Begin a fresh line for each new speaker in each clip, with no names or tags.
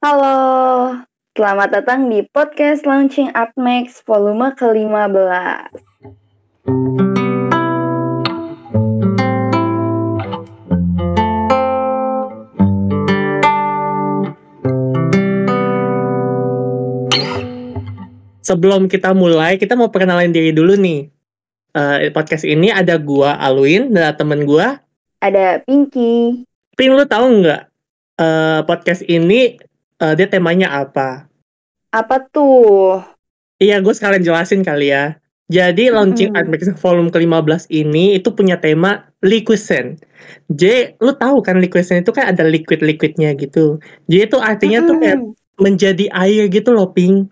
Halo, selamat datang di podcast Launching Artmax volume ke-15.
Sebelum kita mulai, kita mau perkenalan diri dulu nih. Uh, podcast ini ada gua Alwin dan temen gua
Ada Pinky.
Ping, lu tahu nggak uh, podcast ini uh, dia temanya apa?
Apa tuh?
Iya, gue sekalian jelasin kali ya. Jadi launching mm. Art Magazine volume ke-15 ini itu punya tema liquescent. Jadi lu tahu kan liquescent itu kan ada liquid-liquidnya gitu. Jadi itu artinya mm. tuh kayak menjadi air gitu loh, Ping.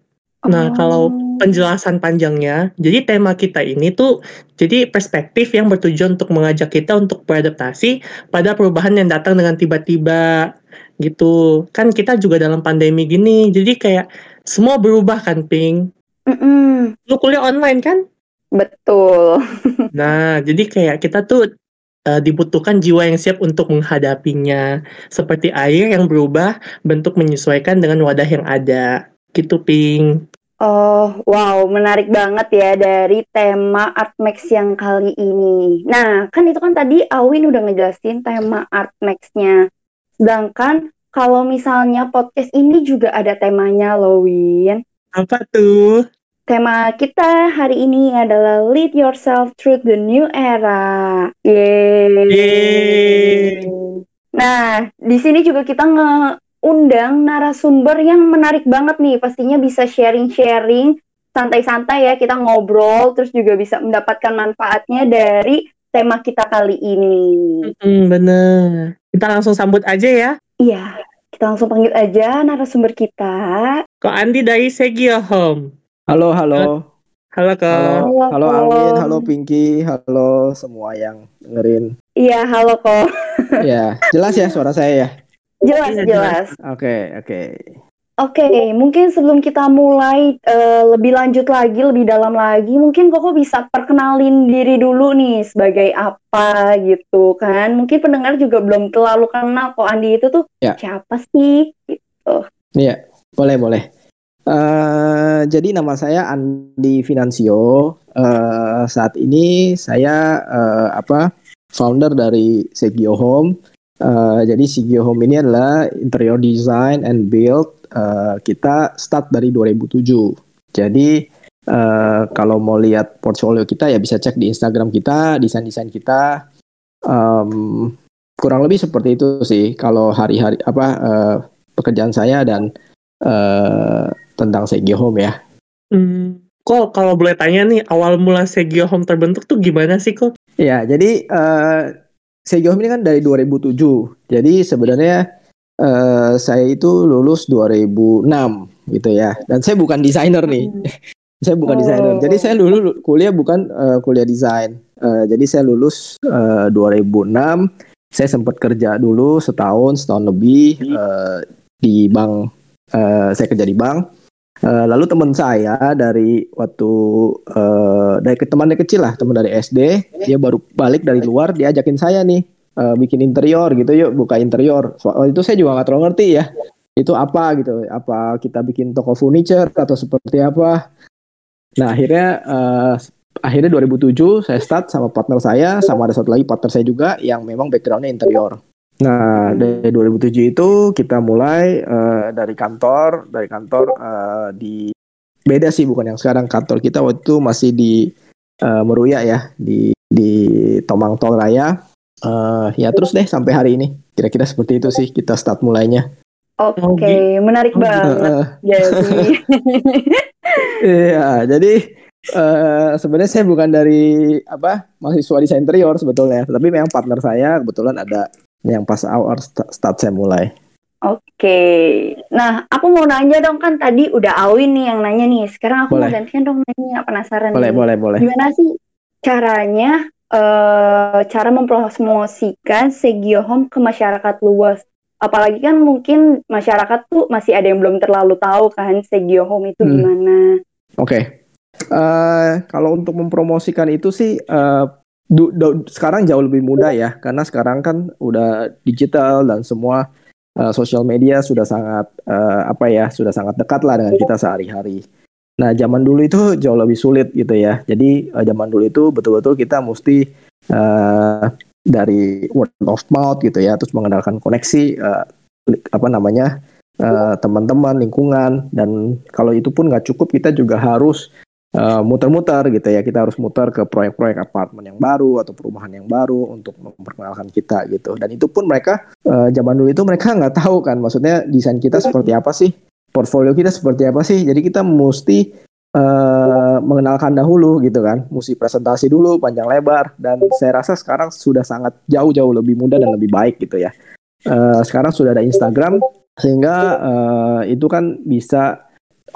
Nah, oh. kalau penjelasan panjangnya, jadi tema kita ini tuh jadi perspektif yang bertujuan untuk mengajak kita untuk beradaptasi pada perubahan yang datang dengan tiba-tiba gitu. Kan kita juga dalam pandemi gini, jadi kayak semua berubah kan, Ping.
Mm -mm.
Lu kuliah online kan?
Betul.
nah, jadi kayak kita tuh uh, dibutuhkan jiwa yang siap untuk menghadapinya. Seperti air yang berubah bentuk menyesuaikan dengan wadah yang ada gitu ping
Oh, wow, menarik banget ya dari tema Artmax yang kali ini. Nah, kan itu kan tadi Awin udah ngejelasin tema Artmax-nya. Sedangkan kalau misalnya podcast ini juga ada temanya loh, Win.
Apa tuh?
Tema kita hari ini adalah Lead Yourself Through the New Era. Yeay.
Yeay.
Nah, di sini juga kita nge undang narasumber yang menarik banget nih. Pastinya bisa sharing-sharing santai-santai ya kita ngobrol terus juga bisa mendapatkan manfaatnya dari tema kita kali ini.
Hmm, bener. Kita langsung sambut aja ya.
Iya, kita langsung panggil aja narasumber kita.
Kok Andi dari Segio Home.
Halo, halo.
Halo, Kak.
Halo, halo, halo Alvin, halo Pinky, halo semua yang dengerin.
Iya, halo kok.
Iya, jelas ya suara saya ya.
Jelas, ya, jelas.
Oke, oke.
Oke, mungkin sebelum kita mulai uh, lebih lanjut lagi, lebih dalam lagi, mungkin Koko bisa perkenalin diri dulu nih sebagai apa gitu kan. Mungkin pendengar juga belum terlalu kenal kok Andi itu tuh ya. siapa sih gitu.
Iya, boleh, boleh. Uh, jadi nama saya Andi Financio. Uh, saat ini saya uh, apa founder dari Segio Home Uh, jadi Sigio Home ini adalah interior design and build uh, kita start dari 2007. Jadi uh, kalau mau lihat portfolio kita ya bisa cek di Instagram kita, desain-desain kita. Um, kurang lebih seperti itu sih kalau hari-hari apa uh, pekerjaan saya dan uh, tentang Segio Home ya.
Hmm. Kok kalau boleh tanya nih awal mula Segio Home terbentuk tuh gimana sih kok?
Ya jadi uh, Sejauh ini kan dari 2007. Jadi sebenarnya uh, saya itu lulus 2006 gitu ya. Dan saya bukan desainer nih. Hmm. saya bukan oh. desainer. Jadi saya dulu kuliah bukan uh, kuliah desain. Uh, jadi saya lulus uh, 2006. Saya sempat kerja dulu setahun, setahun lebih uh, di bank. Uh, saya kerja di bank. Uh, lalu teman saya dari waktu uh, dari temannya kecil lah, teman dari SD, dia baru balik dari luar, dia ajakin saya nih uh, bikin interior gitu, yuk buka interior. Soal itu saya juga nggak terlalu ngerti ya, itu apa gitu, apa kita bikin toko furniture atau seperti apa. Nah akhirnya uh, akhirnya 2007 saya start sama partner saya, sama ada satu lagi partner saya juga yang memang backgroundnya interior. Nah, dari 2007 itu kita mulai uh, dari kantor, dari kantor uh, di beda sih bukan yang sekarang kantor kita waktu itu masih di uh, Meruya ya, di di Tomang Tol Raya. Uh, ya terus deh sampai hari ini. Kira-kira seperti itu sih kita start mulainya.
Oke, okay, menarik banget. Uh, jadi
Iya, jadi uh, sebenarnya saya bukan dari apa mahasiswa desain interior sebetulnya, tapi memang partner saya kebetulan ada yang pas awal start saya mulai.
Oke, nah aku mau nanya dong kan tadi udah Awin nih yang nanya nih. Sekarang aku boleh. mau gantian dong nanya penasaran.
Boleh, nih. boleh, boleh.
Gimana sih caranya uh, cara mempromosikan Segio Home ke masyarakat luas? Apalagi kan mungkin masyarakat tuh masih ada yang belum terlalu tahu kan Segio Home itu hmm. gimana.
Oke, okay. uh, eh, kalau untuk mempromosikan itu sih uh, du, du, sekarang jauh lebih mudah ya karena sekarang kan udah digital dan semua uh, sosial media sudah sangat uh, apa ya sudah sangat dekat lah dengan kita sehari-hari. Nah zaman dulu itu jauh lebih sulit gitu ya. Jadi uh, zaman dulu itu betul-betul kita mesti uh, dari word of mouth gitu ya, terus mengandalkan koneksi uh, apa namanya teman-teman lingkungan dan kalau itu pun nggak cukup kita juga harus muter muter-muter gitu ya. Kita harus muter ke proyek-proyek apartemen yang baru atau perumahan yang baru untuk memperkenalkan kita gitu. Dan itu pun mereka uh, zaman dulu itu mereka nggak tahu kan maksudnya desain kita seperti apa sih? Portfolio kita seperti apa sih? Jadi kita mesti uh, mengenalkan dahulu gitu kan. Mesti presentasi dulu panjang lebar. Dan saya rasa sekarang sudah sangat jauh-jauh lebih mudah dan lebih baik gitu ya. Uh, sekarang sudah ada Instagram sehingga uh, itu kan bisa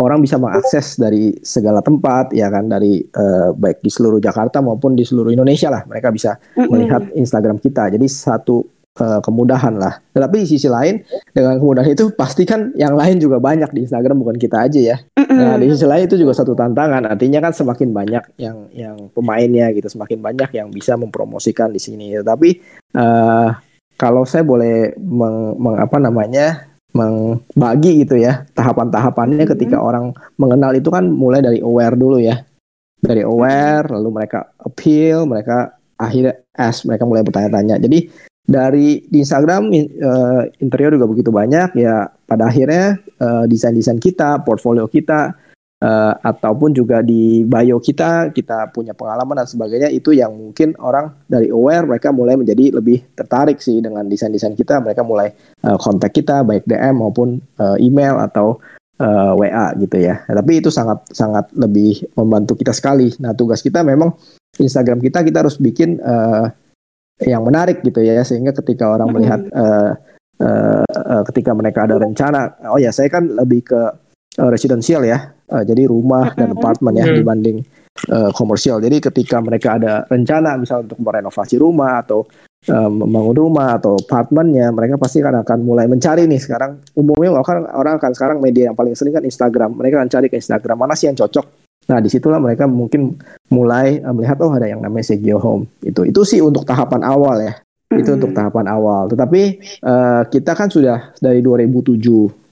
orang bisa mengakses dari segala tempat ya kan? Dari uh, baik di seluruh Jakarta maupun di seluruh Indonesia lah mereka bisa mm-hmm. melihat Instagram kita. Jadi satu uh, kemudahan lah. Tetapi di sisi lain dengan kemudahan itu pasti kan yang lain juga banyak di Instagram bukan kita aja ya. Mm-hmm. nah di sisi lain itu juga satu tantangan. Artinya kan semakin banyak yang yang pemainnya gitu semakin banyak yang bisa mempromosikan di sini. Tapi uh, kalau saya boleh meng, meng apa namanya membagi gitu ya tahapan-tahapannya hmm. ketika orang mengenal itu kan mulai dari aware dulu ya. Dari aware lalu mereka appeal mereka akhirnya ask mereka mulai bertanya-tanya. Jadi dari di Instagram uh, interior juga begitu banyak ya. Pada akhirnya uh, desain-desain kita portfolio kita uh, ataupun juga di bio kita kita punya pengalaman dan sebagainya itu yang mungkin orang dari aware mereka mulai menjadi lebih tertarik sih dengan desain-desain kita. Mereka mulai uh, kontak kita baik DM maupun uh, email atau uh, WA gitu ya. Nah, tapi itu sangat sangat lebih membantu kita sekali. Nah tugas kita memang Instagram kita kita harus bikin uh, yang menarik gitu ya sehingga ketika orang melihat uh, uh, uh, ketika mereka ada rencana oh ya saya kan lebih ke uh, residensial ya, uh, jadi rumah dan apartemen ya dibanding uh, komersial. Jadi ketika mereka ada rencana misal untuk merenovasi rumah atau uh, membangun rumah atau apartemennya, mereka pasti akan akan mulai mencari nih sekarang. Umumnya orang orang akan sekarang media yang paling sering kan Instagram. Mereka akan cari ke Instagram mana sih yang cocok. Nah di situlah mereka mungkin mulai uh, melihat oh ada yang namanya Segio Home itu. Itu sih untuk tahapan awal ya. Itu untuk tahapan awal. Tetapi uh, kita kan sudah dari 2007.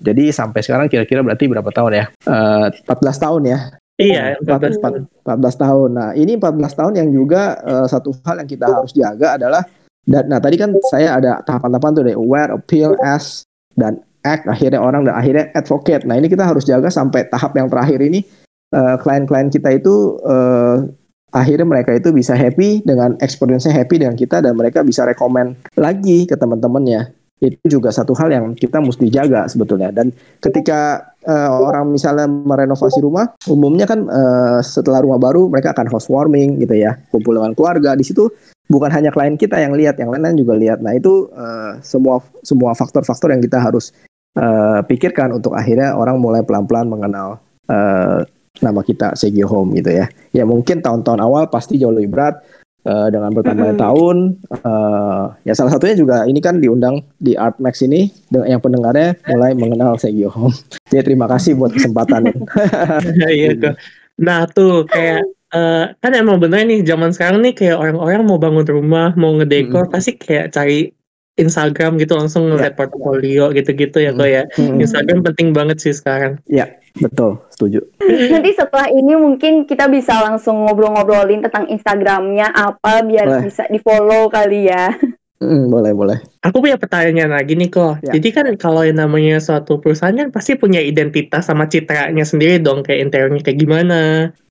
Jadi sampai sekarang kira-kira berarti berapa tahun ya? Uh, eh, 14 tahun ya.
Iya, 14,
14, 14 tahun. Nah, ini 14 tahun yang juga uh, satu hal yang kita harus jaga adalah dan nah tadi kan saya ada tahapan-tahapan tuh dari aware, appeal, ask dan act akhirnya orang dan akhirnya advocate. Nah, ini kita harus jaga sampai tahap yang terakhir ini klien-klien uh, kita itu uh, akhirnya mereka itu bisa happy dengan experience-nya happy dengan kita dan mereka bisa rekomend lagi ke teman-temannya. Itu juga satu hal yang kita mesti jaga sebetulnya. Dan ketika uh, orang misalnya merenovasi rumah umumnya kan uh, setelah rumah baru mereka akan housewarming gitu ya kumpul dengan keluarga. Di situ bukan hanya klien kita yang lihat yang lain-lain juga lihat. Nah itu uh, semua semua faktor-faktor yang kita harus uh, pikirkan untuk akhirnya orang mulai pelan-pelan mengenal uh, nama kita Segio Home gitu ya. Ya mungkin tahun-tahun awal pasti jauh lebih berat uh, dengan bertambahnya mm -hmm. tahun. Uh, ya salah satunya juga ini kan diundang di Art Max ini yang pendengarnya mulai mengenal Segio Home. Jadi terima kasih buat kesempatan.
Iya tuh. Nah tuh kayak uh, kan emang bener nih zaman sekarang nih kayak orang-orang mau bangun rumah, mau ngedekor hmm. pasti kayak cari Instagram gitu langsung ngeliat yeah. portfolio gitu-gitu ya kok ya. Hmm. Instagram penting banget sih sekarang.
Ya, betul, setuju.
Nanti setelah ini mungkin kita bisa langsung ngobrol-ngobrolin tentang Instagramnya apa biar boleh. bisa di-follow kali ya.
Hmm, boleh, boleh.
Aku punya pertanyaan lagi nih kok. Ya. Jadi kan kalau yang namanya suatu perusahaan kan pasti punya identitas sama citranya sendiri dong, kayak interiornya kayak gimana.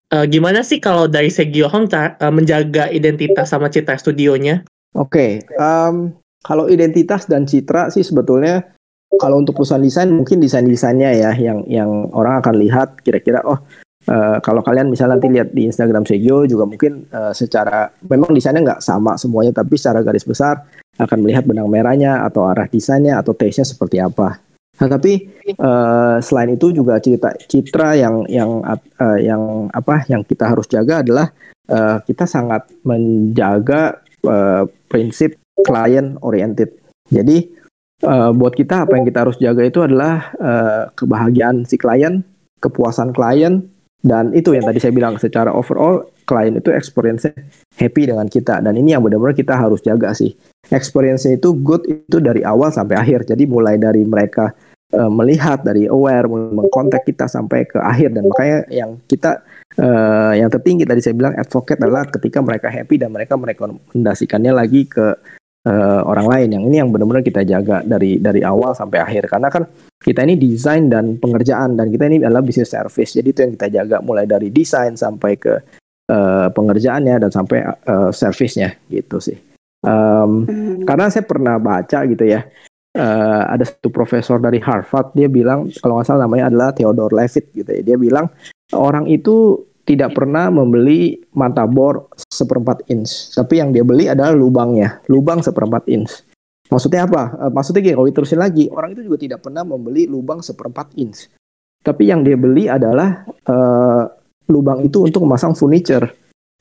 Uh, gimana sih kalau dari segi Home uh, menjaga identitas sama citra studionya?
Oke, okay. um, kalau identitas dan citra sih sebetulnya kalau untuk perusahaan desain mungkin desain-desainnya ya yang yang orang akan lihat kira-kira oh uh, kalau kalian misalnya nanti lihat di Instagram Segyo juga mungkin uh, secara memang desainnya nggak sama semuanya tapi secara garis besar akan melihat benang merahnya atau arah desainnya atau taste-nya seperti apa. Nah, tapi uh, selain itu juga cerita citra yang yang uh, yang apa yang kita harus jaga adalah uh, kita sangat menjaga uh, prinsip client oriented. Jadi uh, buat kita apa yang kita harus jaga itu adalah uh, kebahagiaan si klien, kepuasan klien, dan itu yang tadi saya bilang secara overall klien itu experience happy dengan kita. Dan ini yang benar-benar kita harus jaga sih. Experience itu good itu dari awal sampai akhir. Jadi mulai dari mereka uh, melihat dari aware mengkontak kita sampai ke akhir. Dan makanya yang kita uh, yang tertinggi tadi saya bilang advocate adalah ketika mereka happy dan mereka merekomendasikannya lagi ke uh, orang lain yang ini yang benar-benar kita jaga dari dari awal sampai akhir. Karena kan kita ini desain dan pengerjaan dan kita ini adalah bisnis service. Jadi itu yang kita jaga mulai dari desain sampai ke uh, pengerjaannya dan sampai uh, servisnya gitu sih. Um, hmm. karena saya pernah baca gitu ya uh, ada satu profesor dari Harvard dia bilang kalau nggak salah namanya adalah Theodore Levitt gitu ya. Dia bilang orang itu tidak pernah membeli mata bor seperempat inch. Tapi yang dia beli adalah lubangnya, lubang seperempat inch. Maksudnya apa? Uh, maksudnya gini, kalau diterusin lagi, orang itu juga tidak pernah membeli lubang seperempat inch. Tapi yang dia beli adalah uh, lubang itu untuk memasang furniture.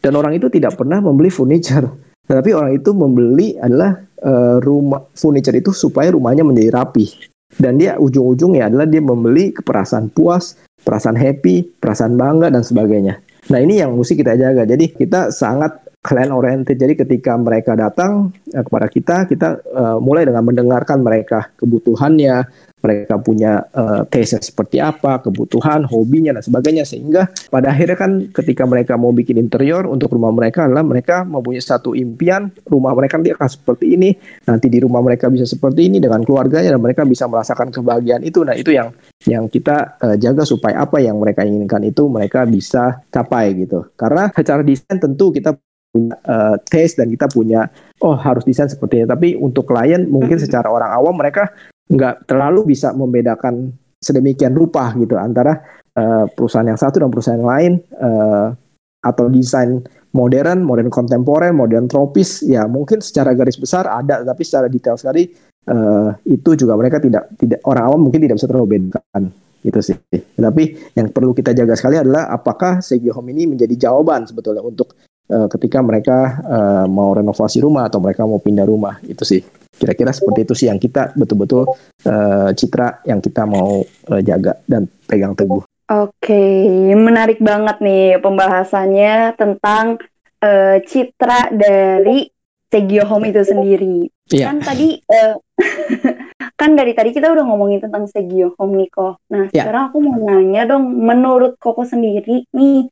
Dan orang itu tidak pernah membeli furniture. Tetapi orang itu membeli adalah uh, rumah furniture itu supaya rumahnya menjadi rapi. Dan dia ujung-ujungnya adalah dia membeli keperasaan puas, perasaan happy, perasaan bangga dan sebagainya. Nah ini yang mesti kita jaga. Jadi kita sangat client oriented. Jadi ketika mereka datang uh, kepada kita, kita uh, mulai dengan mendengarkan mereka kebutuhannya, mereka punya uh, taste seperti apa, kebutuhan, hobinya dan sebagainya sehingga pada akhirnya kan ketika mereka mau bikin interior untuk rumah mereka adalah mereka mempunyai satu impian rumah mereka nanti akan seperti ini, nanti di rumah mereka bisa seperti ini dengan keluarganya dan mereka bisa merasakan kebahagiaan itu. Nah, itu yang yang kita uh, jaga supaya apa yang mereka inginkan itu mereka bisa capai gitu. Karena secara desain tentu kita punya uh, taste dan kita punya oh harus desain seperti ini. Tapi untuk klien mungkin secara orang awam mereka nggak terlalu bisa membedakan sedemikian rupa gitu antara uh, perusahaan yang satu dan perusahaan yang lain uh, atau desain modern, modern kontemporer, modern tropis ya mungkin secara garis besar ada tapi secara detail sekali uh, itu juga mereka tidak tidak orang awam mungkin tidak bisa terlalu bedakan gitu sih. Tapi yang perlu kita jaga sekali adalah apakah Segio Home ini menjadi jawaban sebetulnya untuk ketika mereka uh, mau renovasi rumah atau mereka mau pindah rumah itu sih. Kira-kira seperti itu sih yang kita betul-betul uh, citra yang kita mau uh, jaga dan pegang teguh.
Oke, menarik banget nih pembahasannya tentang uh, citra dari Segio Home itu sendiri. Yeah. Kan tadi uh, kan dari tadi kita udah ngomongin tentang Segio Home nih kok. Nah, yeah. sekarang aku mau nanya dong, menurut Koko sendiri nih,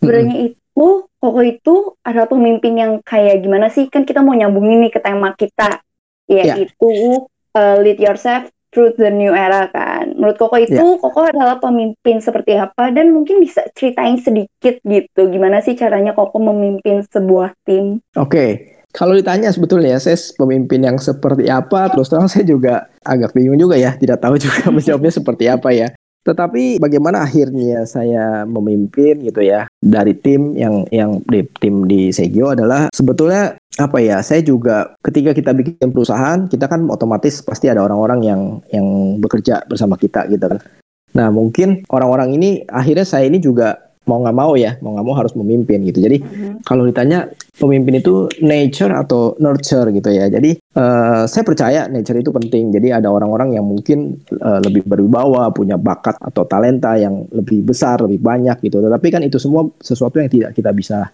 sebenarnya mm -hmm. Itu Koko itu adalah pemimpin yang kayak gimana sih? Kan kita mau nyambungin nih ke tema kita yaitu yeah. uh, lead yourself through the new era kan. Menurut Koko itu yeah. Koko adalah pemimpin seperti apa dan mungkin bisa ceritain sedikit gitu gimana sih caranya Koko memimpin sebuah tim?
Oke. Okay. Kalau ditanya sebetulnya saya pemimpin yang seperti apa, terus terang saya juga agak bingung juga ya, tidak tahu juga menjawabnya seperti apa ya. Tetapi bagaimana akhirnya saya memimpin gitu ya dari tim yang yang di tim di Segio adalah sebetulnya apa ya saya juga ketika kita bikin perusahaan kita kan otomatis pasti ada orang-orang yang yang bekerja bersama kita gitu kan. Nah mungkin orang-orang ini akhirnya saya ini juga mau nggak mau ya mau nggak mau harus memimpin gitu. Jadi mm-hmm. kalau ditanya pemimpin itu nature atau nurture gitu ya. Jadi uh, saya percaya nature itu penting. Jadi ada orang-orang yang mungkin uh, lebih berwibawa punya bakat atau talenta yang lebih besar lebih banyak gitu. Tetapi kan itu semua sesuatu yang tidak kita bisa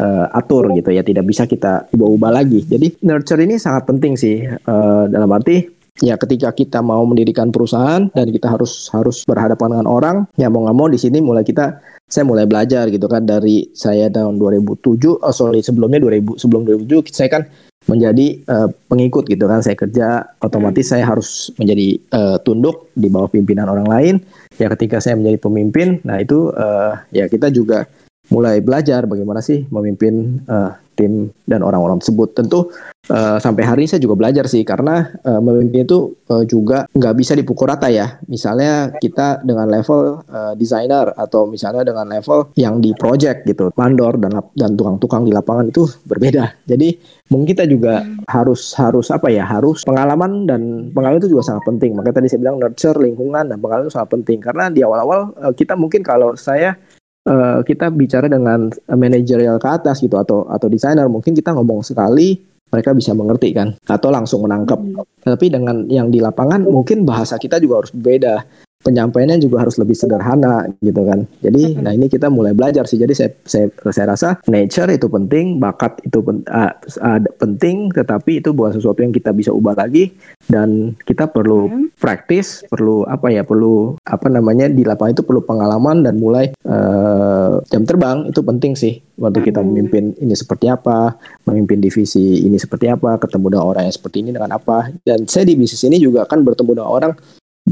uh, atur gitu ya. Tidak bisa kita ubah-ubah lagi. Jadi nurture ini sangat penting sih. Uh, dalam arti ya ketika kita mau mendirikan perusahaan dan kita harus harus berhadapan dengan orang ya mau nggak mau di sini mulai kita saya mulai belajar gitu kan dari saya tahun 2007 oh sorry sebelumnya 2000 sebelum 2007 saya kan menjadi uh, pengikut gitu kan. Saya kerja otomatis saya harus menjadi uh, tunduk di bawah pimpinan orang lain. Ya ketika saya menjadi pemimpin nah itu uh, ya kita juga mulai belajar bagaimana sih memimpin uh, tim dan orang-orang tersebut. Tentu uh, sampai hari ini saya juga belajar sih karena uh, memimpin itu uh, juga nggak bisa dipukul rata ya. Misalnya kita dengan level uh, desainer atau misalnya dengan level yang di project gitu, mandor dan dan tukang-tukang di lapangan itu berbeda. Jadi mungkin kita juga hmm. harus harus apa ya harus pengalaman dan pengalaman itu juga sangat penting. Makanya tadi saya bilang nurture lingkungan dan pengalaman itu sangat penting karena di awal-awal uh, kita mungkin kalau saya uh, kita bicara dengan manajerial ke atas gitu atau atau desainer mungkin kita ngomong sekali mereka bisa mengerti kan atau langsung menangkap. Hmm. Tapi dengan yang di lapangan mungkin bahasa kita juga harus beda. Penyampaiannya juga harus lebih sederhana gitu kan. Jadi nah ini kita mulai belajar sih. Jadi saya saya saya rasa nature itu penting, bakat itu pen, uh, uh, penting, tetapi itu bukan sesuatu yang kita bisa ubah lagi dan kita perlu hmm. praktis, perlu apa ya, perlu apa namanya di lapangan itu perlu pengalaman dan mulai uh, jam terbang itu penting sih waktu kita memimpin ini seperti apa, memimpin divisi ini seperti apa, ketemu dengan orang yang seperti ini dengan apa. Dan saya di bisnis ini juga kan bertemu dengan orang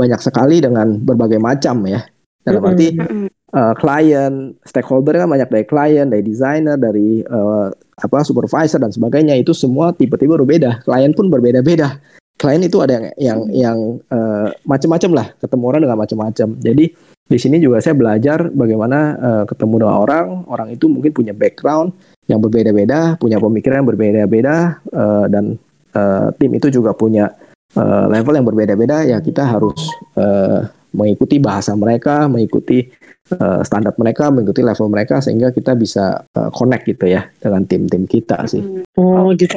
banyak sekali dengan berbagai macam ya. Dalam arti uh, klien, stakeholder kan banyak dari klien, dari desainer, dari uh, apa supervisor dan sebagainya itu semua tipe-tipe berbeda. Klien pun berbeda-beda. Klien itu ada yang yang, yang uh, macam-macam lah, ketemu orang dengan macam-macam. Jadi di sini juga saya belajar bagaimana uh, ketemu dengan orang, orang itu mungkin punya background yang berbeda-beda, punya pemikiran yang berbeda-beda uh, dan uh, tim itu juga punya uh, level yang berbeda-beda ya kita harus uh, mengikuti bahasa mereka, mengikuti uh, standar mereka, mengikuti level mereka sehingga kita bisa uh, connect gitu ya dengan tim-tim kita sih.
Oh gitu.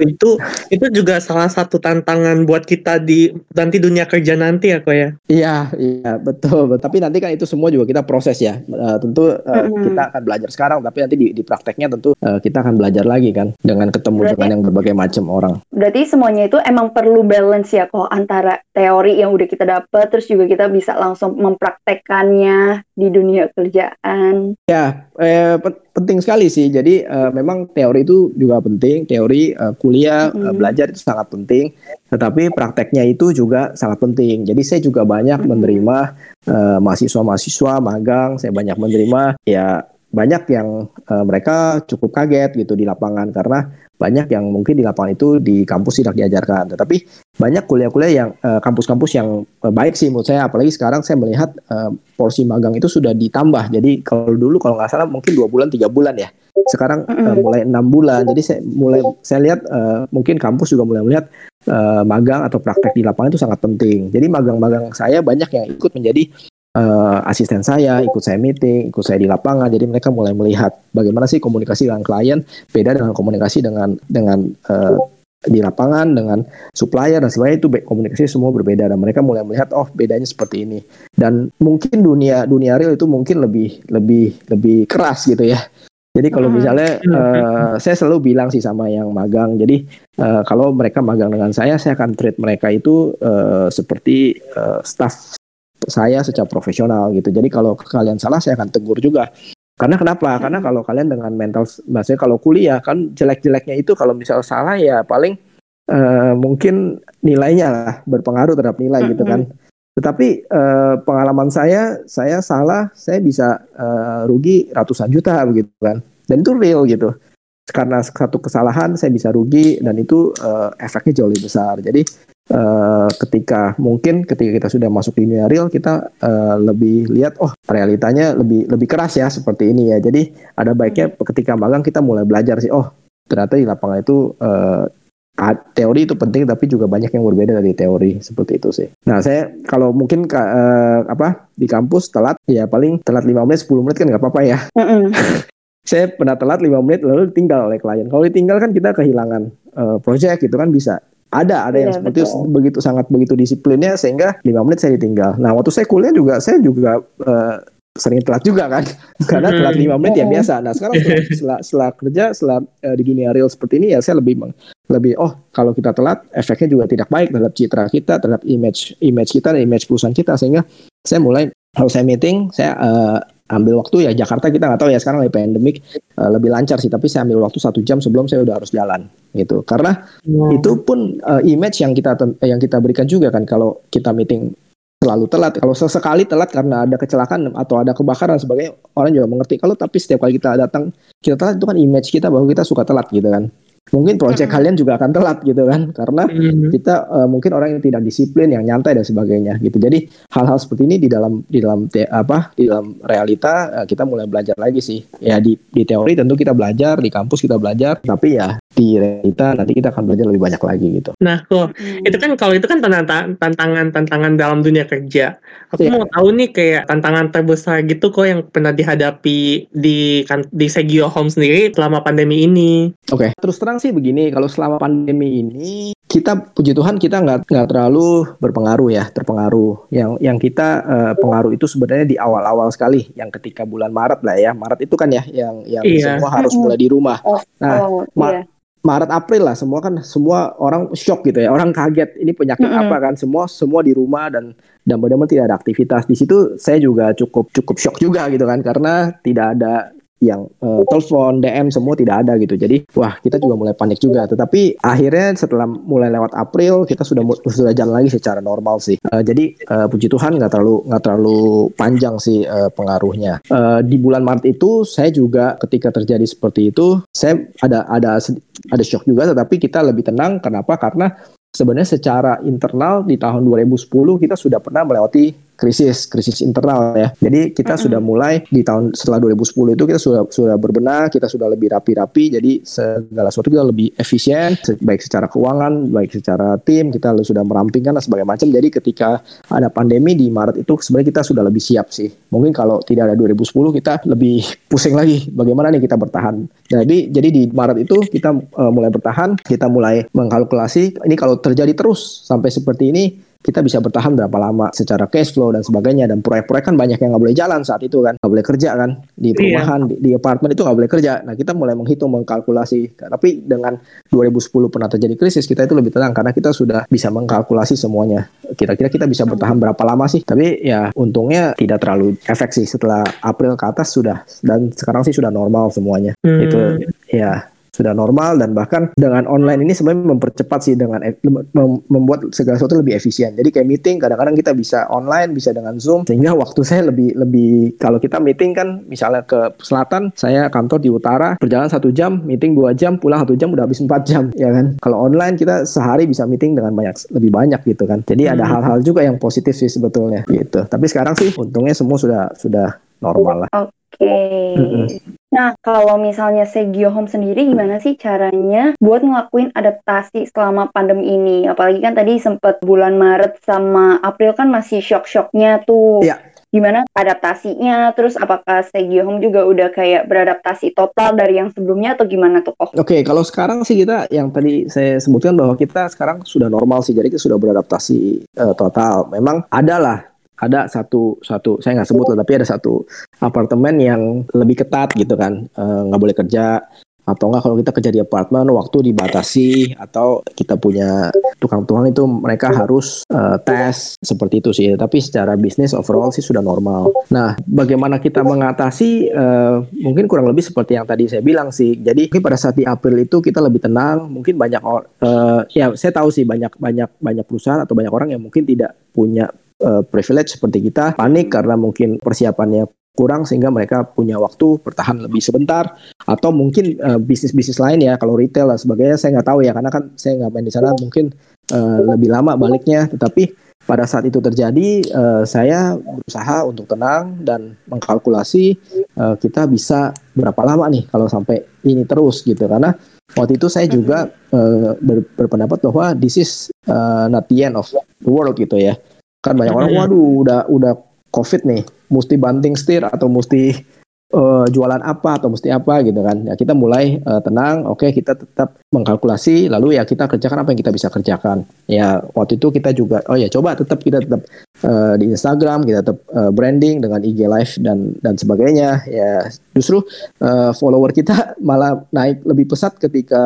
Itu itu juga salah satu tantangan buat kita di nanti dunia kerja nanti ya kok ya.
Iya, iya betul. Tapi nanti kan itu semua juga kita proses ya. Uh, tentu uh, mm-hmm. kita akan belajar sekarang tapi nanti di, di prakteknya tentu uh, kita akan belajar lagi kan dengan ketemu berarti, dengan yang berbagai macam orang.
Berarti semuanya itu emang perlu balance ya kok antara teori yang udah kita dapat terus juga kita bisa langsung mempraktekkannya di dunia kerjaan.
Ya, eh, penting sekali sih. Jadi eh, memang teori itu juga penting. Teori eh, kuliah mm -hmm. belajar itu sangat penting. Tetapi prakteknya itu juga sangat penting. Jadi saya juga banyak mm -hmm. menerima eh, mahasiswa-mahasiswa magang. Saya banyak menerima ya banyak yang uh, mereka cukup kaget gitu di lapangan karena banyak yang mungkin di lapangan itu di kampus tidak diajarkan. Tetapi banyak kuliah-kuliah yang eh, kampus-kampus yang uh, baik sih menurut saya. Apalagi sekarang saya melihat uh, porsi magang itu sudah ditambah. Jadi kalau dulu kalau nggak salah mungkin dua bulan tiga bulan ya. Sekarang uh, mulai enam bulan. Jadi saya mulai saya lihat uh, mungkin kampus juga mulai melihat uh, magang atau praktek di lapangan itu sangat penting. Jadi magang-magang saya banyak yang ikut menjadi uh, asisten saya, ikut saya meeting, ikut saya di lapangan. Jadi mereka mulai melihat bagaimana sih komunikasi dengan klien. Beda dengan komunikasi dengan dengan uh, di lapangan dengan supplier dan sebagainya. Itu komunikasi semua berbeda. Dan mereka mulai melihat oh bedanya seperti ini. Dan mungkin dunia dunia real itu mungkin lebih lebih lebih keras gitu ya. Jadi kalau hmm. misalnya uh, saya selalu bilang sih sama yang magang. Jadi uh, kalau mereka magang dengan saya saya akan treat mereka itu uh, seperti uh, staff saya secara profesional gitu. Jadi kalau kalian salah saya akan tegur juga. Karena kenapa? Karena kalau kalian dengan mental, maksudnya kalau kuliah kan jelek-jeleknya itu kalau misal salah ya paling uh, mungkin nilainya lah berpengaruh terhadap nilai gitu kan. Tetapi uh, pengalaman saya, saya salah, saya bisa uh, rugi ratusan juta begitu kan. Dan itu real gitu. Karena satu kesalahan saya bisa rugi dan itu uh, efeknya jauh lebih besar. Jadi uh, ketika mungkin ketika kita sudah masuk di dunia real kita uh, lebih lihat oh realitanya lebih lebih keras ya seperti ini ya jadi ada baiknya hmm. ketika magang kita mulai belajar sih oh ternyata di lapangan itu uh, teori itu penting tapi juga banyak yang berbeda dari teori seperti itu sih. Nah saya kalau mungkin uh, apa di kampus telat ya paling telat 5 menit 10 menit kan nggak apa-apa ya. Mm -mm. saya pernah telat 5 menit lalu tinggal oleh klien. Kalau ditinggal kan kita kehilangan uh, project gitu kan bisa ada ada yang ya, seperti betul. begitu sangat begitu disiplinnya sehingga lima menit saya ditinggal. Nah waktu saya kuliah juga saya juga uh, sering telat juga kan. Karena telat lima menit ya biasa. Nah sekarang setelah, setelah, setelah kerja setelah uh, di dunia real seperti ini ya saya lebih lebih oh kalau kita telat efeknya juga tidak baik terhadap citra kita terhadap image image kita dan image perusahaan kita. Sehingga saya mulai kalau saya meeting saya uh, ambil waktu ya Jakarta kita nggak tahu ya sekarang lagi pandemik uh, lebih lancar sih. Tapi saya ambil waktu satu jam sebelum saya udah harus jalan gitu. Karena wow. itu pun uh, image yang kita yang kita berikan juga kan kalau kita meeting selalu telat. Kalau sesekali telat karena ada kecelakaan atau ada kebakaran sebagainya orang juga mengerti. Kalau tapi setiap kali kita datang kita telat itu kan image kita bahwa kita suka telat gitu kan mungkin proyek mm -hmm. kalian juga akan telat gitu kan karena mm -hmm. kita uh, mungkin orang yang tidak disiplin yang nyantai dan sebagainya gitu jadi hal-hal seperti ini di dalam di dalam te, apa di dalam realita uh, kita mulai belajar lagi sih ya di di teori tentu kita belajar di kampus kita belajar tapi ya di realita nanti kita akan belajar lebih banyak lagi gitu.
Nah, kok hmm. itu kan kalau itu kan tantangan-tantangan dalam dunia kerja. Aku yeah. mau tahu nih kayak tantangan terbesar gitu kok yang pernah dihadapi di kan di Segio Home sendiri selama pandemi ini.
Oke, okay. terus terang sih begini, kalau selama pandemi ini kita puji Tuhan kita nggak nggak terlalu berpengaruh ya terpengaruh. Yang yang kita uh, pengaruh itu sebenarnya di awal-awal sekali yang ketika bulan Maret lah ya. Maret itu kan ya yang yang iya. semua harus mulai di rumah.
Oh, nah oh,
Ma iya. Maret April lah semua kan semua orang shock gitu ya. Orang kaget ini penyakit mm -hmm. apa kan? Semua semua di rumah dan dan benar-benar tidak ada aktivitas. Di situ saya juga cukup cukup shock juga gitu kan karena tidak ada yang uh, telepon, DM semua tidak ada gitu. Jadi wah kita juga mulai panik juga. Tetapi akhirnya setelah mulai lewat April kita sudah sudah jalan lagi secara normal sih. Uh, jadi uh, puji Tuhan nggak terlalu nggak terlalu panjang sih uh, pengaruhnya. Uh, di bulan Maret itu saya juga ketika terjadi seperti itu saya ada ada ada shock juga. Tetapi kita lebih tenang. Kenapa? Karena sebenarnya secara internal di tahun 2010 kita sudah pernah melewati krisis krisis internal ya. Jadi kita mm-hmm. sudah mulai di tahun setelah 2010 itu kita sudah sudah berbenah, kita sudah lebih rapi-rapi. Jadi segala sesuatu kita lebih efisien, baik secara keuangan, baik secara tim kita sudah merampingkan dan sebagainya macam. Jadi ketika ada pandemi di Maret itu sebenarnya kita sudah lebih siap sih. Mungkin kalau tidak ada 2010 kita lebih pusing lagi bagaimana nih kita bertahan. Jadi jadi di Maret itu kita uh, mulai bertahan, kita mulai mengkalkulasi ini kalau terjadi terus sampai seperti ini kita bisa bertahan berapa lama secara cash flow dan sebagainya. Dan proyek-proyek kan banyak yang nggak boleh jalan saat itu kan. Nggak boleh kerja kan. Di iya. perumahan iya. di, di apartemen itu nggak boleh kerja. Nah kita mulai menghitung mengkalkulasi. Tapi dengan 2010 pernah terjadi krisis kita itu lebih tenang. Karena kita sudah bisa mengkalkulasi semuanya. Kira-kira kita bisa bertahan berapa lama sih? Tapi ya untungnya tidak terlalu efek sih. Setelah April ke atas sudah. Dan sekarang sih sudah normal semuanya. Hmm. itu ya sudah normal dan bahkan dengan online ini sebenarnya mempercepat sih dengan e, membuat segala sesuatu lebih efisien. Jadi kayak meeting kadang-kadang kita bisa online, bisa dengan Zoom sehingga waktu saya lebih lebih kalau kita meeting kan misalnya ke selatan, saya kantor di utara, perjalanan satu jam, meeting dua jam, pulang satu jam udah habis empat jam, ya kan? Kalau online kita sehari bisa meeting dengan banyak lebih banyak gitu kan. Jadi ada hmm. hal-hal juga yang positif sih sebetulnya gitu. Tapi sekarang sih untungnya semua sudah sudah normal lah.
Oke. Okay. Nah, kalau misalnya Segio Home sendiri gimana sih caranya buat ngelakuin adaptasi selama pandemi ini? Apalagi kan tadi sempat bulan Maret sama April kan masih shock-shocknya tuh.
Iya.
Gimana adaptasinya? Terus apakah Segio Home juga udah kayak beradaptasi total dari yang sebelumnya atau gimana tuh kok?
Oke, okay, kalau sekarang sih kita yang tadi saya sebutkan bahwa kita sekarang sudah normal sih, jadi kita sudah beradaptasi uh, total. Memang adalah ada satu satu saya nggak sebut lah tapi ada satu apartemen yang lebih ketat gitu kan. Eh, nggak e, boleh kerja. Atau enggak kalau kita kerja di apartemen waktu dibatasi atau kita punya tukang-tukang itu mereka harus uh, tes seperti itu sih. Tapi secara bisnis overall sih sudah normal. Nah bagaimana kita mengatasi? Uh, mungkin kurang lebih seperti yang tadi saya bilang sih. Jadi pada saat di April itu kita lebih tenang. Mungkin banyak uh, ya saya tahu sih banyak banyak banyak perusahaan atau banyak orang yang mungkin tidak punya uh, privilege seperti kita panik karena mungkin persiapannya kurang sehingga mereka punya waktu bertahan lebih sebentar. Atau mungkin uh, bisnis-bisnis lain ya kalau retail dan sebagainya saya nggak tahu ya karena kan saya nggak main di sana mungkin uh, lebih lama baliknya. Tetapi pada saat itu terjadi uh, saya berusaha untuk tenang dan mengkalkulasi uh, kita bisa berapa lama nih kalau sampai ini terus gitu. Karena waktu itu saya juga uh, ber berpendapat bahwa this is uh, not the end of the world gitu ya Kan banyak orang, waduh udah udah COVID nih, mesti banting setir atau mesti uh, jualan apa atau mesti apa gitu kan. Ya kita mulai uh, tenang, oke okay, kita tetap mengkalkulasi, lalu ya kita kerjakan apa yang kita bisa kerjakan. Ya waktu itu kita juga, oh ya coba tetap kita tetap uh, di Instagram, kita tetap uh, branding dengan IG Live dan dan sebagainya. Ya justru uh, follower kita malah naik lebih pesat ketika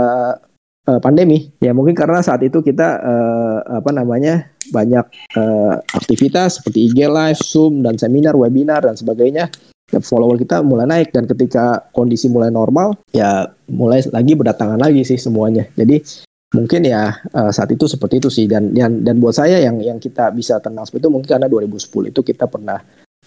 uh, pandemi. Ya mungkin karena saat itu kita uh, apa namanya banyak uh, aktivitas seperti IG Live, Zoom, dan seminar, webinar, dan sebagainya. Follower kita mulai naik dan ketika kondisi mulai normal, ya mulai lagi berdatangan lagi sih semuanya. Jadi mungkin ya uh, saat itu seperti itu sih dan dan dan buat saya yang yang kita bisa tenang seperti itu mungkin karena 2010 itu kita pernah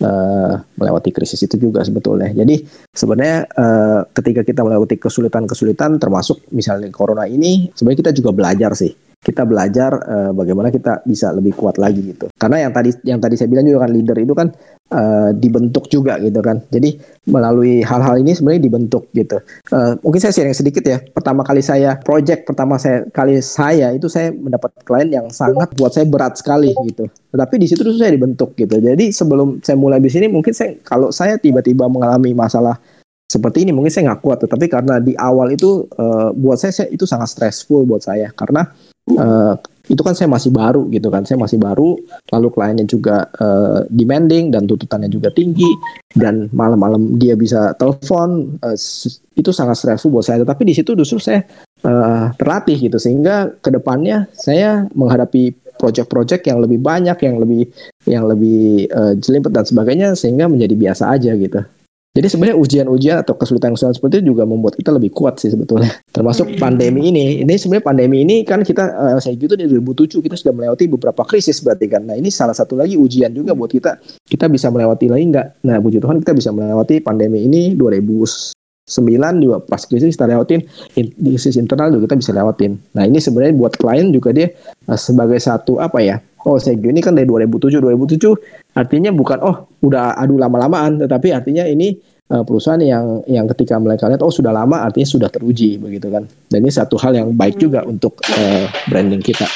uh, melewati krisis itu juga sebetulnya. Jadi sebenarnya uh, ketika kita melewati kesulitan-kesulitan termasuk misalnya corona ini sebenarnya kita juga belajar sih kita belajar uh, bagaimana kita bisa lebih kuat lagi gitu. Karena yang tadi yang tadi saya bilang juga kan leader itu kan uh, dibentuk juga gitu kan. Jadi melalui hal-hal ini sebenarnya dibentuk gitu. Uh, mungkin saya sharing sedikit ya. Pertama kali saya project pertama saya kali saya itu saya mendapat klien yang sangat buat saya berat sekali gitu. Tetapi di situ saya dibentuk gitu. Jadi sebelum saya mulai di sini mungkin saya kalau saya tiba-tiba mengalami masalah seperti ini mungkin saya nggak kuat tetapi karena di awal itu uh, buat saya, saya itu sangat stressful buat saya karena uh, itu kan saya masih baru gitu kan. Saya masih baru lalu kliennya juga uh, demanding dan tuntutannya juga tinggi dan malam-malam dia bisa telepon uh, itu sangat stressful buat saya. Tapi di situ justru saya uh, terlatih gitu sehingga ke depannya saya menghadapi project-project yang lebih banyak yang lebih yang lebih uh, jelimet dan sebagainya sehingga menjadi biasa aja gitu jadi sebenarnya ujian-ujian atau kesulitan-kesulitan seperti itu juga membuat kita lebih kuat sih sebetulnya. Termasuk hmm. pandemi ini. Ini sebenarnya pandemi ini kan kita uh, saya gitu di 2007 kita sudah melewati beberapa krisis berarti kan. Nah, ini salah satu lagi ujian juga buat kita. Kita bisa melewati lagi enggak? Nah, puji Tuhan kita bisa melewati pandemi ini 2009 juga pas krisis kita lewatin krisis internal juga kita bisa lewatin. Nah, ini sebenarnya buat klien juga dia uh, sebagai satu apa ya? Oh, saya ini kan dari 2007 2007 Artinya bukan oh udah adu lama-lamaan, tetapi artinya ini uh, perusahaan yang yang ketika mereka lihat oh sudah lama artinya sudah teruji begitu kan. Dan ini satu hal yang baik juga hmm. untuk uh, branding kita.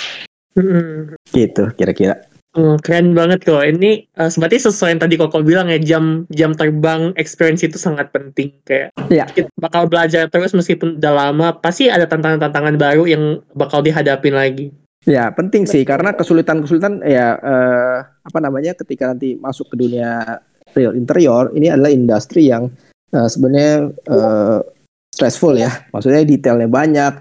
Hmm. Gitu kira-kira.
Oh, keren banget kok. Ini uh, seperti sesuai yang tadi Koko bilang ya jam jam terbang experience itu sangat penting kayak. Ya. Kita bakal belajar terus meskipun udah lama pasti ada tantangan-tantangan baru yang bakal dihadapin lagi.
Ya penting sih karena kesulitan-kesulitan ya eh, apa namanya ketika nanti masuk ke dunia real interior ini adalah industri yang eh, sebenarnya eh, stressful ya. Maksudnya detailnya banyak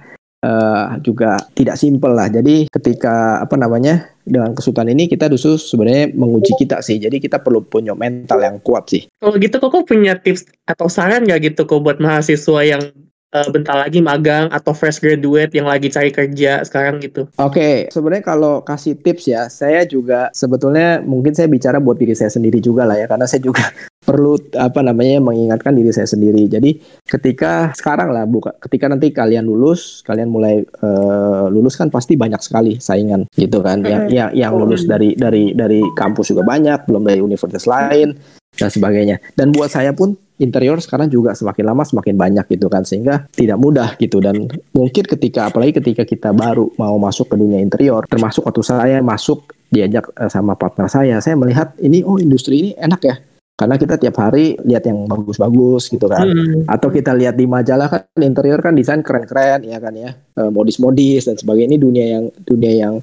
eh, juga tidak simple lah. Jadi ketika apa namanya dengan kesulitan ini kita justru sebenarnya menguji kita sih. Jadi kita perlu punya mental yang kuat sih.
Kalau gitu kok punya tips atau saran nggak gitu kok buat mahasiswa yang uh, bentar lagi magang atau fresh graduate yang lagi cari kerja sekarang gitu?
Oke, okay. sebenarnya kalau kasih tips ya, saya juga sebetulnya mungkin saya bicara buat diri saya sendiri juga lah ya, karena saya juga perlu apa namanya mengingatkan diri saya sendiri. Jadi ketika sekarang lah buka ketika nanti kalian lulus, kalian mulai uh, lulus kan pasti banyak sekali saingan gitu kan. Yang yang yang lulus dari dari dari kampus juga banyak, belum dari universitas lain dan sebagainya. Dan buat saya pun interior sekarang juga semakin lama semakin banyak gitu kan sehingga tidak mudah gitu. Dan mungkin ketika apalagi ketika kita baru mau masuk ke dunia interior termasuk waktu saya masuk diajak uh, sama partner saya saya melihat ini oh industri ini enak ya. Karena kita tiap hari lihat yang bagus-bagus gitu kan. Hmm. atau kita lihat di majalah kan interior kan desain keren-keren ya kan ya. Eh, modis-modis dan sebagainya. Ini dunia yang dunia yang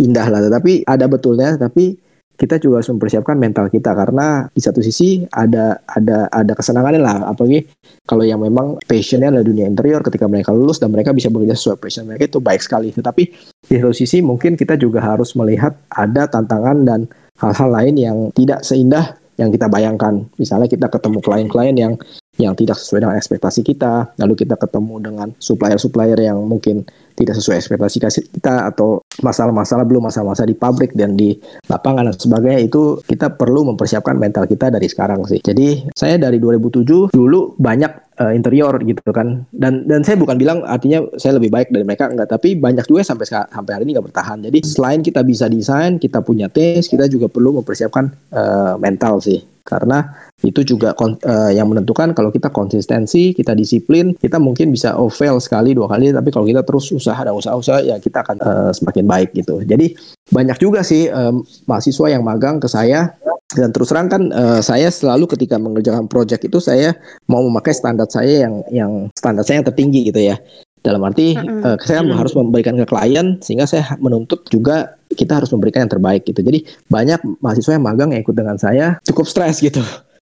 indah lah. Tapi ada betulnya tapi kita juga harus mempersiapkan mental kita karena di satu sisi ada ada ada kesenangannya lah. Apalagi kalau yang memang passionnya adalah dunia interior ketika mereka lulus dan mereka bisa bekerja sesuai passion mereka itu baik sekali. Tetapi di satu sisi mungkin kita juga harus melihat ada tantangan dan hal-hal lain yang tidak seindah yang kita bayangkan. Misalnya kita ketemu klien-klien yang yang tidak sesuai dengan ekspektasi kita lalu kita ketemu dengan supplier-supplier yang mungkin tidak sesuai ekspektasi kita atau masalah-masalah belum masalah-masalah di pabrik dan di lapangan dan sebagainya itu kita perlu mempersiapkan mental kita dari sekarang sih. Jadi saya dari 2007 dulu banyak uh, interior gitu kan dan dan saya bukan bilang artinya saya lebih baik dari mereka enggak tapi banyak juga sampai sampai hari ini nggak bertahan. Jadi selain kita bisa desain, kita punya taste, kita juga perlu mempersiapkan uh, mental sih karena itu juga uh, yang menentukan kalau kita konsistensi, kita disiplin, kita mungkin bisa oh fail sekali dua kali, tapi kalau kita terus usaha dan usaha-usaha ya kita akan uh, semakin baik gitu. Jadi banyak juga sih um, mahasiswa yang magang ke saya dan terus terang kan uh, saya selalu ketika mengerjakan project itu saya mau memakai standar saya yang yang standar saya yang tertinggi gitu ya. Dalam arti mm-hmm. uh, saya mm-hmm. harus memberikan ke klien sehingga saya menuntut juga kita harus memberikan yang terbaik gitu. Jadi banyak mahasiswa yang magang yang ikut dengan saya cukup stres gitu.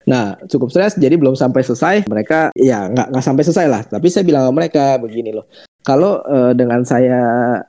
Nah, cukup stres jadi belum sampai selesai. Mereka ya nggak nggak sampai selesai lah. Tapi saya bilang sama mereka begini loh. Kalau uh, dengan saya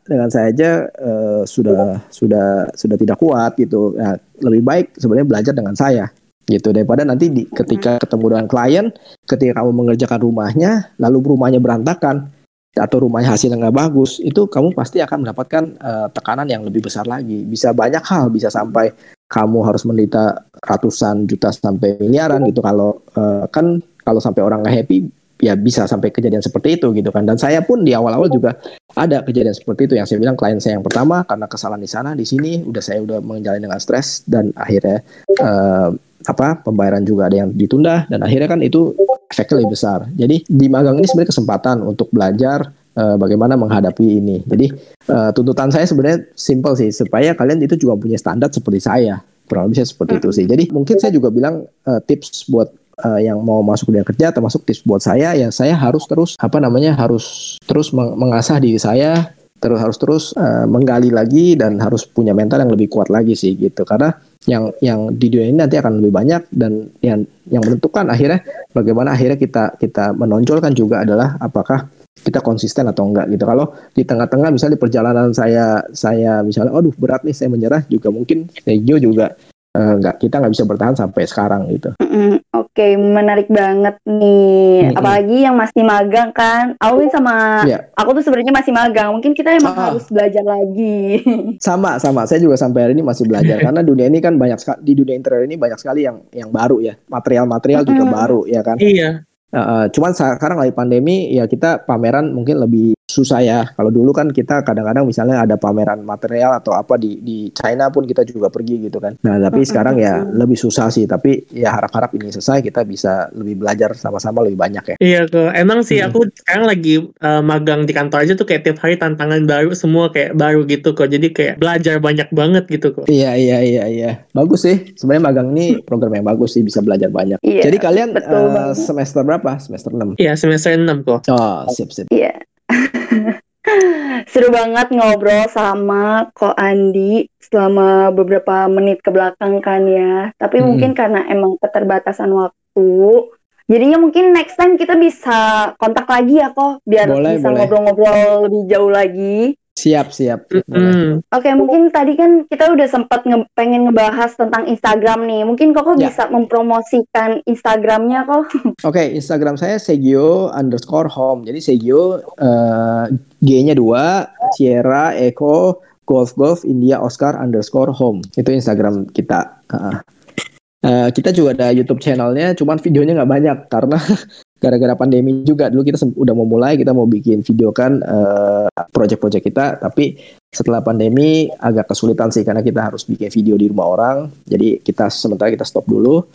dengan saya aja uh, sudah sudah sudah tidak kuat gitu. Nah, lebih baik sebenarnya belajar dengan saya gitu daripada nanti di, ketika ketemu dengan klien, ketika kamu mengerjakan rumahnya, lalu rumahnya berantakan, atau rumahnya hasilnya nggak bagus, itu kamu pasti akan mendapatkan uh, tekanan yang lebih besar lagi. Bisa banyak hal, bisa sampai kamu harus menderita ratusan juta sampai miliaran gitu. Kalau uh, kan kalau sampai orang nggak happy, ya bisa sampai kejadian seperti itu gitu kan. Dan saya pun di awal-awal juga ada kejadian seperti itu yang saya bilang klien saya yang pertama karena kesalahan di sana, di sini udah saya udah menjalani dengan stres dan akhirnya uh, apa pembayaran juga ada yang ditunda dan akhirnya kan itu efeknya lebih besar. Jadi di magang ini sebenarnya kesempatan untuk belajar uh, bagaimana menghadapi ini. Jadi uh, tuntutan saya sebenarnya simple sih supaya kalian itu juga punya standar seperti saya. Kurang lebih seperti itu sih. Jadi mungkin saya juga bilang uh, tips buat uh, yang mau masuk dunia kerja termasuk tips buat saya ya saya harus terus apa namanya harus terus mengasah diri saya terus harus terus uh, menggali lagi dan harus punya mental yang lebih kuat lagi sih gitu karena yang yang di dunia ini nanti akan lebih banyak dan yang yang menentukan akhirnya bagaimana akhirnya kita kita menonjolkan juga adalah apakah kita konsisten atau enggak gitu. Kalau di tengah-tengah misalnya di perjalanan saya saya misalnya aduh berat nih saya menyerah juga mungkin Sergio juga uh, nggak kita nggak bisa bertahan sampai sekarang gitu.
Mm-mm, Oke, menarik banget nih.
Mm-mm.
Apalagi yang masih magang kan. Alwin sama
Iya.
aku tuh sebenarnya masih magang. Mungkin kita emang
Ah.
harus belajar lagi.
Sama sama saya juga sampai hari ini masih belajar karena dunia ini kan banyak sekali di dunia interior ini banyak sekali yang yang baru ya material-material juga
Mm-mm.
baru ya kan.
Iya.
Uh, cuman sekarang lagi pandemi ya kita pameran mungkin lebih susah ya. Kalau dulu kan kita kadang-kadang misalnya ada pameran material atau apa di di China pun kita juga pergi gitu kan. Nah tapi sekarang ya lebih susah sih. Tapi ya harap-harap ini selesai kita bisa lebih belajar sama-sama lebih banyak ya.
Iya kok. Emang sih
Hmm.
aku sekarang lagi uh, magang di kantor aja tuh kayak tiap hari tantangan baru semua kayak baru gitu kok. Jadi kayak belajar banyak banget gitu kok.
Iya iya iya iya. Bagus sih. Sebenarnya magang ini program yang bagus sih bisa belajar banyak.
Iya,
Jadi kalian
betul
uh,
banget.
semester berapa? Semester 6.
Iya semester 6 kok.
Oh, sip sip.
Iya. Seru banget ngobrol sama Ko Andi selama beberapa menit ke belakang kan ya. Tapi
Mm-mm.
mungkin karena emang keterbatasan waktu, jadinya mungkin next time kita bisa kontak lagi ya kok, biar
Boleh,
bisa ngobrol-ngobrol lebih jauh lagi.
Siap siap.
Mm-mm.
Oke, mungkin tadi kan kita udah sempat nge- pengen ngebahas tentang Instagram nih. Mungkin Koko
Ya.
bisa mempromosikan Instagramnya kok.
Oke, Instagram saya Segio underscore home. Jadi Segio eh, G-nya dua, Sierra, Eko, Golf Golf, India, Oscar underscore home. Itu Instagram kita. Eh, kita juga ada YouTube channelnya, cuman videonya nggak banyak karena gara-gara pandemi juga. Dulu kita udah mau mulai, kita mau bikin video kan eh, project-project kita, tapi setelah pandemi agak kesulitan sih karena kita harus bikin video di rumah orang. Jadi kita sementara kita stop dulu.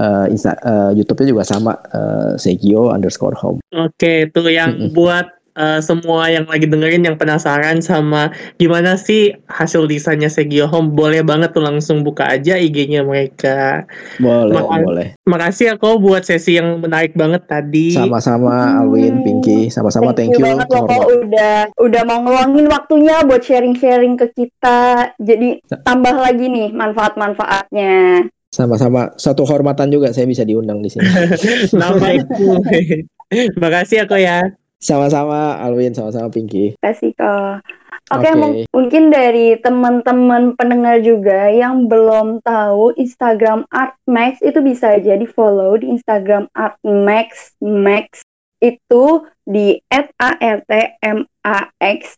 Eh, Insta, eh, YouTube-nya juga sama eh, Segio underscore home.
Oke, itu yang
Mm-mm.
buat uh, semua yang lagi dengerin yang penasaran sama gimana sih hasil desainnya Segio Home, boleh banget tuh langsung buka aja IG-nya mereka.
Boleh,
Makasih.
boleh.
Makasih ya kok buat sesi yang menarik banget tadi.
Sama-sama
Hmm.
Alwin, Pinky, sama-sama thank, you.
banget loh kok
Hormat.
udah udah mau ngeluangin waktunya buat sharing-sharing ke kita. Jadi tambah lagi nih manfaat-manfaatnya.
Sama-sama. Satu hormatan juga saya bisa diundang di sini.
Nama itu. Makasih ya kok ya.
Sama-sama Alwin, sama-sama Pinky.
Kasih kok. Oke,
Oke.
mung- mungkin dari teman-teman pendengar juga yang belum tahu Instagram Artmax itu bisa jadi follow di Instagram Artmax Max itu di @artmaxmagz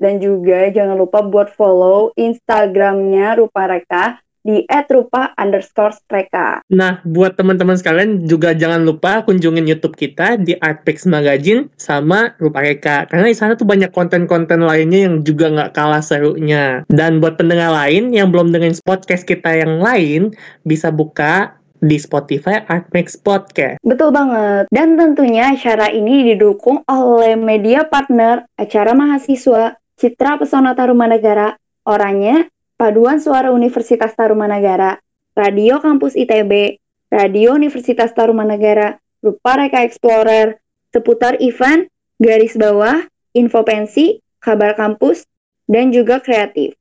dan juga jangan lupa buat follow Instagramnya Rupareka di @rupa underscore streka.
Nah, buat teman-teman sekalian juga jangan lupa kunjungin YouTube kita di Artpix Magazine sama Rupareka. Karena di sana tuh banyak konten-konten lainnya yang juga nggak kalah serunya. Dan buat pendengar lain yang belum dengerin podcast kita yang lain, bisa buka di Spotify Artmix Podcast.
Betul banget. Dan tentunya acara ini didukung oleh media partner acara mahasiswa Citra Pesona Tarumanegara, Oranye, Paduan Suara Universitas Tarumanegara, Radio Kampus ITB, Radio Universitas Tarumanegara, Rupareka Explorer, seputar event, garis bawah, info pensi, kabar kampus, dan juga kreatif.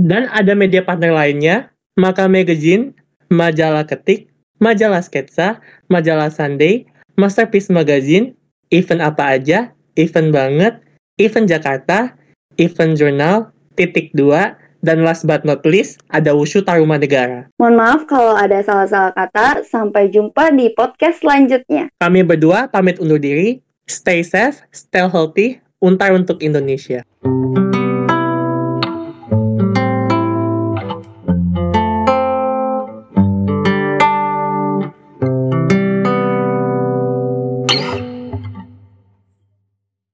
Dan ada media partner lainnya, Maka Magazine, Majalah Ketik, Majalah Sketsa, Majalah Sunday, Masterpiece Magazine, event apa aja, event banget, event Jakarta, event jurnal, titik dua, dan last but not least, ada Wushu Tarumanegara.
Mohon maaf kalau ada salah-salah kata. Sampai jumpa di podcast selanjutnya.
Kami berdua pamit undur diri. Stay safe, stay healthy, untar untuk Indonesia.